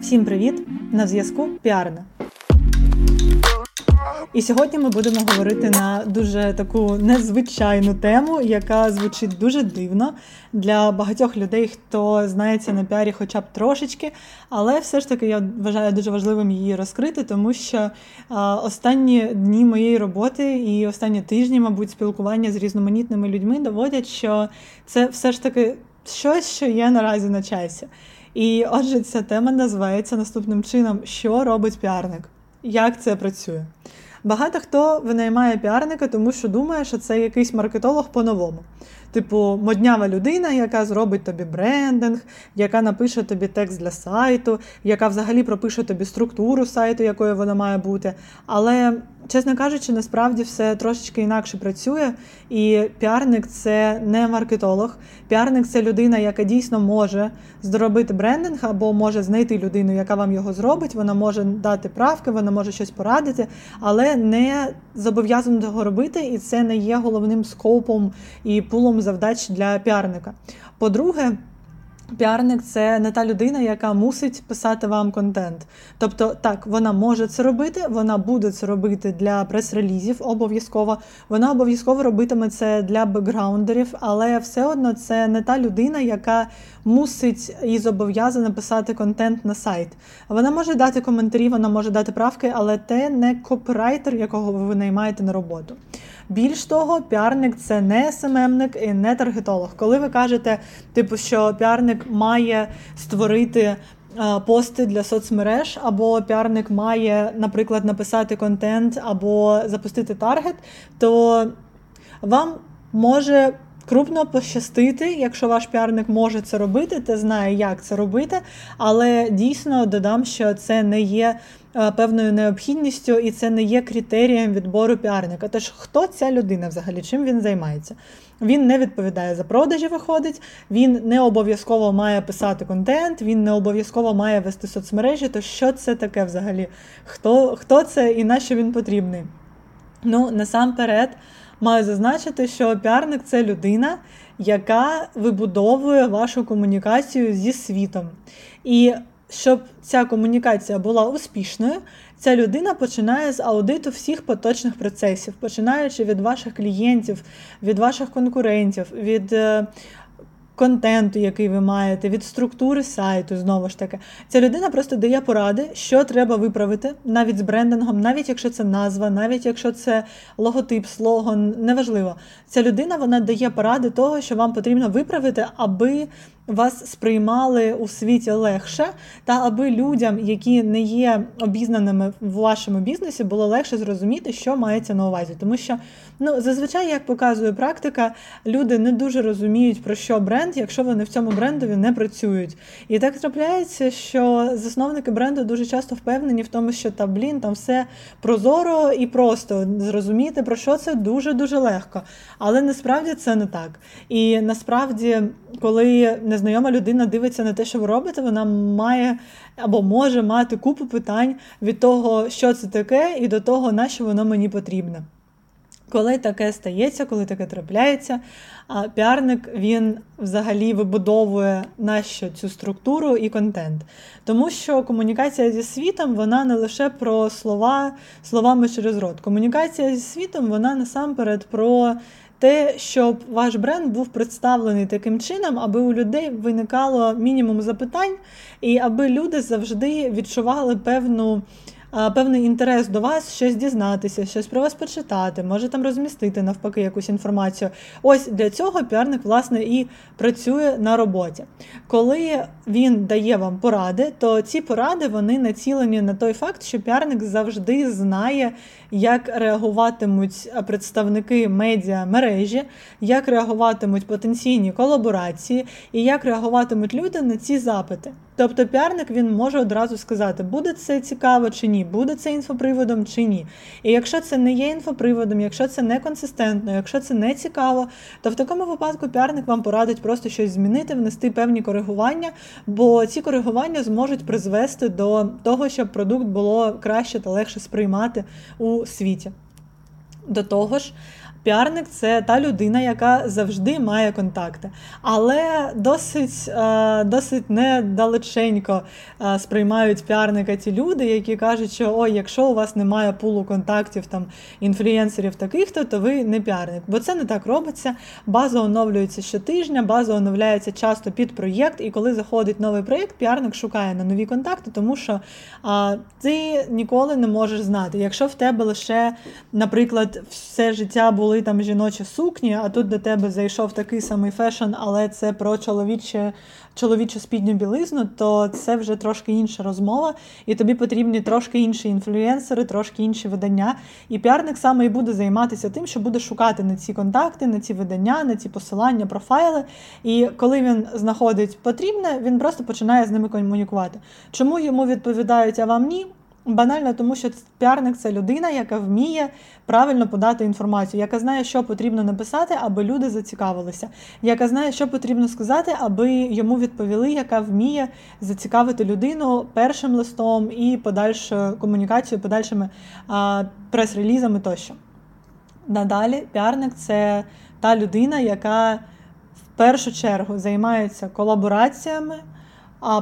Всім привіт! На зв'язку Піарна. І сьогодні ми будемо говорити на дуже таку незвичайну тему, яка звучить дуже дивно для багатьох людей, хто знається на піарі, хоча б трошечки. Але все ж таки я вважаю дуже важливим її розкрити, тому що останні дні моєї роботи і останні тижні, мабуть, спілкування з різноманітними людьми доводять, що це все ж таки щось, що є наразі на часі. І отже, ця тема називається наступним чином: що робить піарник? Як це працює? Багато хто винаймає піарника, тому що думає, що це якийсь маркетолог по-новому. Типу, моднява людина, яка зробить тобі брендинг, яка напише тобі текст для сайту, яка взагалі пропише тобі структуру сайту, якою вона має бути. Але, чесно кажучи, насправді все трошечки інакше працює. І піарник це не маркетолог. Піарник це людина, яка дійсно може зробити брендинг або може знайти людину, яка вам його зробить. Вона може дати правки, вона може щось порадити, але не зобов'язано того робити, і це не є головним скопом і пулом завдач для піарника. По-друге, Піарник це не та людина, яка мусить писати вам контент. Тобто, так, вона може це робити, вона буде це робити для прес-релізів обов'язково. Вона обов'язково робитиме це для бекграундерів, але все одно це не та людина, яка мусить і зобов'язана писати контент на сайт. Вона може дати коментарі, вона може дати правки, але те не копірайтер, якого ви наймаєте на роботу. Більш того, піарник це не СММник і не таргетолог. Коли ви кажете, типу, що піарник має створити. Е, пости для соцмереж, або піарник має, наприклад, написати контент або запустити таргет, то вам може крупно пощастити, якщо ваш піарник може це робити, та знає, як це робити. Але дійсно додам, що це не є певною необхідністю, і це не є критерієм відбору піарника. Тож хто ця людина взагалі? Чим він займається? Він не відповідає за продажі, виходить, він не обов'язково має писати контент, він не обов'язково має вести соцмережі. То що це таке взагалі? Хто, Хто це і на що він потрібний? Ну, насамперед. Маю зазначити, що піарник це людина, яка вибудовує вашу комунікацію зі світом. І щоб ця комунікація була успішною, ця людина починає з аудиту всіх поточних процесів, починаючи від ваших клієнтів, від ваших конкурентів, від е, контенту, який ви маєте, від структури сайту, знову ж таки. Ця людина просто дає поради, що треба виправити, навіть з брендингом, навіть якщо це назва, навіть якщо це логотип, слоган, неважливо. Ця людина вона дає поради того, що вам потрібно виправити, аби вас сприймали у світі легше, та аби людям, які не є обізнаними в вашому бізнесі, було легше зрозуміти, що мається на увазі. Тому що ну, зазвичай, як показує практика, люди не дуже розуміють, про що бренд, якщо вони в цьому брендові не працюють. І так трапляється, що засновники бренду дуже часто впевнені в тому, що та блін, там все прозоро і просто зрозуміти, про що це дуже-дуже легко. Але насправді це не так. І насправді, коли не незнайома людина дивиться на те, що ви робите, вона має або може мати купу питань від того, що це таке, і до того, на що воно мені потрібне. Коли таке стається, коли таке трапляється, піарник він взагалі вибудовує нащо цю структуру і контент. Тому що комунікація зі світом вона не лише про слова, словами через рот. Комунікація зі світом вона насамперед про те, щоб ваш бренд був представлений таким чином, аби у людей виникало мінімум запитань, і аби люди завжди відчували певну певний інтерес до вас, щось дізнатися, щось про вас почитати, може там розмістити навпаки якусь інформацію. Ось для цього піарник, власне, і працює на роботі. Коли він дає вам поради, то ці поради вони націлені на той факт, що піарник завжди знає, як реагуватимуть представники медіа мережі, як реагуватимуть потенційні колаборації і як реагуватимуть люди на ці запити. Тобто піарник він може одразу сказати, буде це цікаво чи ні, буде це інфоприводом чи ні. І якщо це не є інфоприводом, якщо це не консистентно, якщо це не цікаво, то в такому випадку піарник вам порадить просто щось змінити, внести певні коригування, бо ці коригування зможуть призвести до того, щоб продукт було краще та легше сприймати у світі. До того ж, Піарник це та людина, яка завжди має контакти, але досить е, досить недалеченько е, сприймають піарника ті люди, які кажуть, що ой, якщо у вас немає пулу контактів там інфлюєнсерів таких-то, то ви не піарник. Бо це не так робиться. База оновлюється щотижня, база оновляється часто під проєкт, і коли заходить новий проєкт, піарник шукає на нові контакти, тому що а, ти ніколи не можеш знати. Якщо в тебе лише, наприклад, все життя були там жіночі сукні, а тут до тебе зайшов такий самий fashion, але це про чоловіче. Чоловічу спідню білизну, то це вже трошки інша розмова, і тобі потрібні трошки інші інфлюенсери, трошки інші видання. І піарник саме і буде займатися тим, що буде шукати на ці контакти, на ці видання, на ці посилання, профайли. І коли він знаходить потрібне, він просто починає з ними комунікувати. Чому йому відповідають, а вам ні? Банально, тому що піарник це людина, яка вміє правильно подати інформацію, яка знає, що потрібно написати, аби люди зацікавилися, яка знає, що потрібно сказати, аби йому відповіли, яка вміє зацікавити людину першим листом і подальшою комунікацією, подальшими прес-релізами тощо. Надалі, піарник це та людина, яка в першу чергу займається колабораціями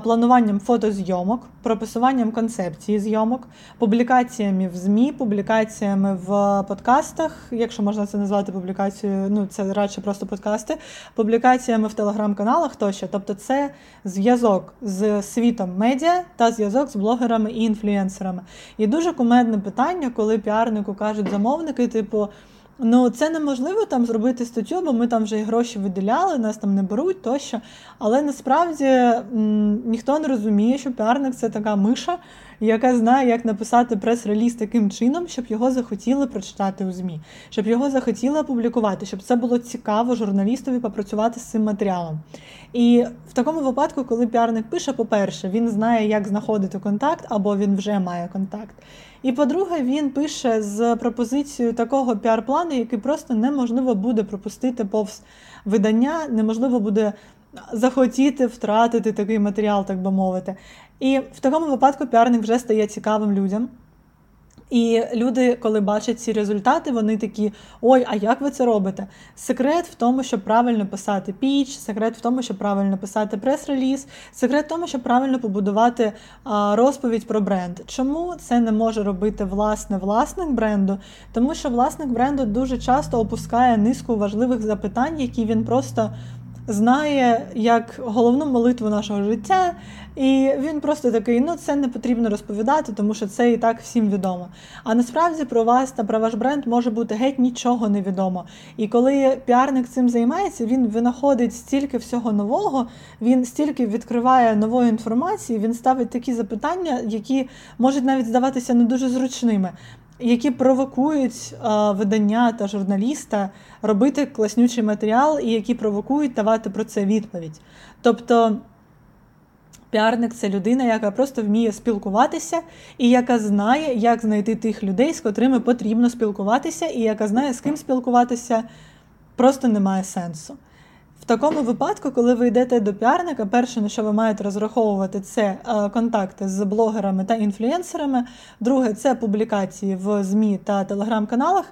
плануванням фотозйомок, прописуванням концепції зйомок, публікаціями в ЗМІ, публікаціями в подкастах, якщо можна це назвати публікацією, ну це радше просто подкасти, публікаціями в телеграм-каналах тощо. Тобто це зв'язок з світом медіа та зв'язок з блогерами і інфлюенсерами. І дуже кумедне питання, коли піарнику кажуть замовники, типу. Ну, це неможливо там зробити статтю, бо ми там вже і гроші виділяли, нас там не беруть тощо. Але насправді м, ніхто не розуміє, що піарник це така миша, яка знає, як написати прес-реліз таким чином, щоб його захотіли прочитати у ЗМІ, щоб його захотіли опублікувати, щоб це було цікаво журналістові попрацювати з цим матеріалом. І в такому випадку, коли піарник пише, по-перше, він знає, як знаходити контакт, або він вже має контакт. І по-друге, він пише з пропозицією такого піар-плану, який просто неможливо буде пропустити повз видання, неможливо буде захотіти втратити такий матеріал, так би мовити. І в такому випадку піарник вже стає цікавим людям. І люди, коли бачать ці результати, вони такі: ой, а як ви це робите? Секрет в тому, щоб правильно писати піч, секрет в тому, щоб правильно писати прес-реліз, секрет в тому, щоб правильно побудувати розповідь про бренд. Чому це не може робити власне власник бренду? Тому що власник бренду дуже часто опускає низку важливих запитань, які він просто знає як головну молитву нашого життя, і він просто такий: ну це не потрібно розповідати, тому що це і так всім відомо. А насправді про вас та про ваш бренд може бути геть нічого не відомо. І коли піарник цим займається, він винаходить стільки всього нового, він стільки відкриває нової інформації, він ставить такі запитання, які можуть навіть здаватися не дуже зручними які провокують е, видання та журналіста робити класнючий матеріал і які провокують давати про це відповідь. Тобто піарник це людина, яка просто вміє спілкуватися, і яка знає, як знайти тих людей, з котрими потрібно спілкуватися, і яка знає, з ким спілкуватися просто немає сенсу. В такому випадку, коли ви йдете до піарника, перше, на що ви маєте розраховувати, це е, контакти з блогерами та інфлюенсерами. Друге, це публікації в ЗМІ та телеграм-каналах.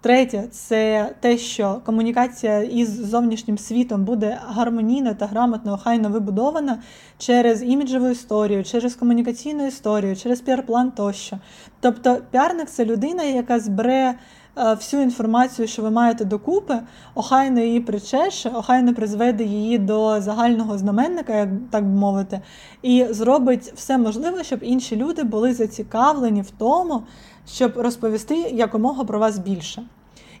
Третє це те, що комунікація із зовнішнім світом буде гармонійно та грамотно, охайно вибудована через іміджеву історію, через комунікаційну історію, через піар-план тощо. Тобто, піарник це людина, яка збере. Е, всю інформацію, що ви маєте докупи, охайно її причеше, охайно призведе її до загального знаменника, як так би мовити, і зробить все можливе, щоб інші люди були зацікавлені в тому, щоб розповісти якомога про вас більше.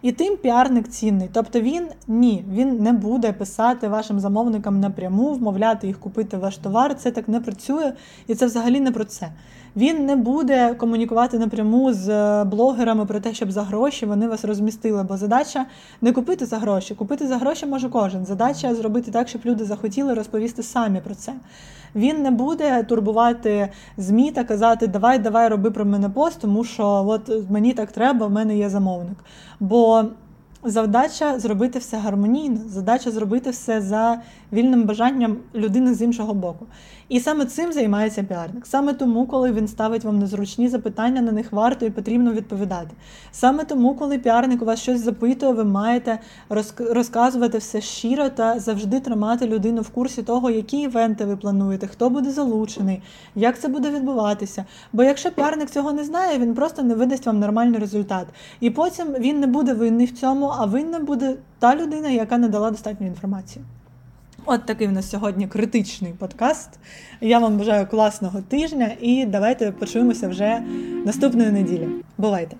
І тим піарник цінний. Тобто він ні, він не буде писати вашим замовникам напряму, вмовляти їх купити ваш товар. Це так не працює, і це взагалі не про це. Він не буде комунікувати напряму з е, блогерами про те, щоб за гроші вони вас розмістили. Бо задача не купити за гроші. Купити за гроші може кожен. Задача зробити так, щоб люди захотіли розповісти самі про це. Він не буде турбувати ЗМІ та казати Давай, давай, роби про мене пост, тому що от мені так треба, в мене є замовник. Бо Завдача зробити все гармонійно, задача зробити все за вільним бажанням людини з іншого боку. І саме цим займається піарник. Саме тому, коли він ставить вам незручні запитання, на них варто і потрібно відповідати. Саме тому, коли піарник у вас щось запитує, ви маєте розказувати все щиро та завжди тримати людину в курсі того, які івенти ви плануєте, хто буде залучений, як це буде відбуватися. Бо якщо піарник цього не знає, він просто не видасть вам нормальний результат. І потім він не буде винний в цьому, а винна буде та людина, яка не дала достатньо інформації. От такий в нас сьогодні критичний подкаст. Я вам бажаю класного тижня і давайте почуємося вже наступної неділі. Бувайте!